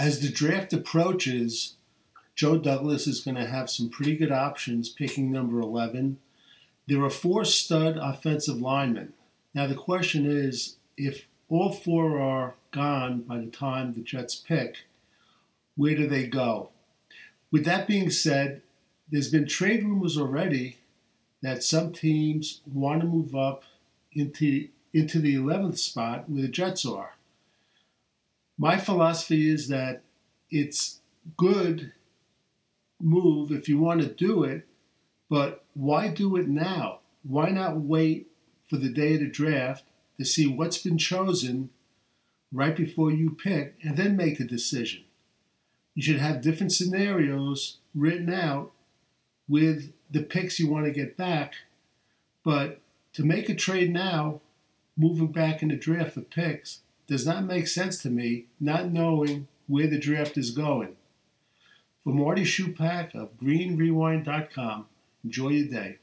As the draft approaches, Joe Douglas is going to have some pretty good options picking number 11. There are four stud offensive linemen. Now, the question is if all four are gone by the time the Jets pick, where do they go? With that being said, there's been trade rumors already that some teams want to move up into into the 11th spot where the Jets are. My philosophy is that it's good move if you want to do it, but why do it now? Why not wait for the day of the draft to see what's been chosen right before you pick and then make a decision? You should have different scenarios written out with the picks you want to get back, but to make a trade now, moving back in the draft for picks, does not make sense to me, not knowing where the draft is going. For Marty Schupak of GreenRewind.com, enjoy your day.